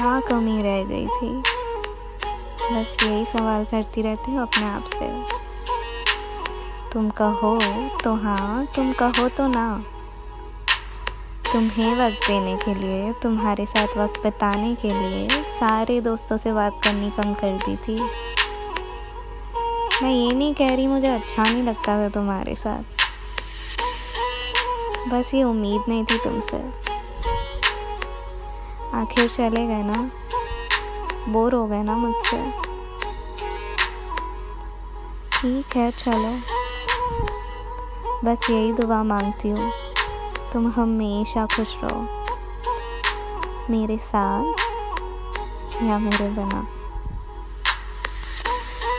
क्या कमी रह गई थी। बस यही सवाल करती रहती हूँ अपने आप से। तुम कहो तो हाँ तुम कहो तो ना। तुम्हें वक्त देने के लिए, तुम्हारे साथ वक्त बिताने के लिए सारे दोस्तों से बात करनी कम कर दी थी। मैं ये नहीं कह रही, मुझे अच्छा नहीं लगता था तुम्हारे साथ। बस ये उम्मीद नहीं थी तुमसे। आखिर चले गए ना। बोर हो गए ना मुझसे। ठीक है, चलो। बस यही दुआ मांगती हूँ। तुम हमेशा खुश रहो। मेरे साथ या मेरे बिना।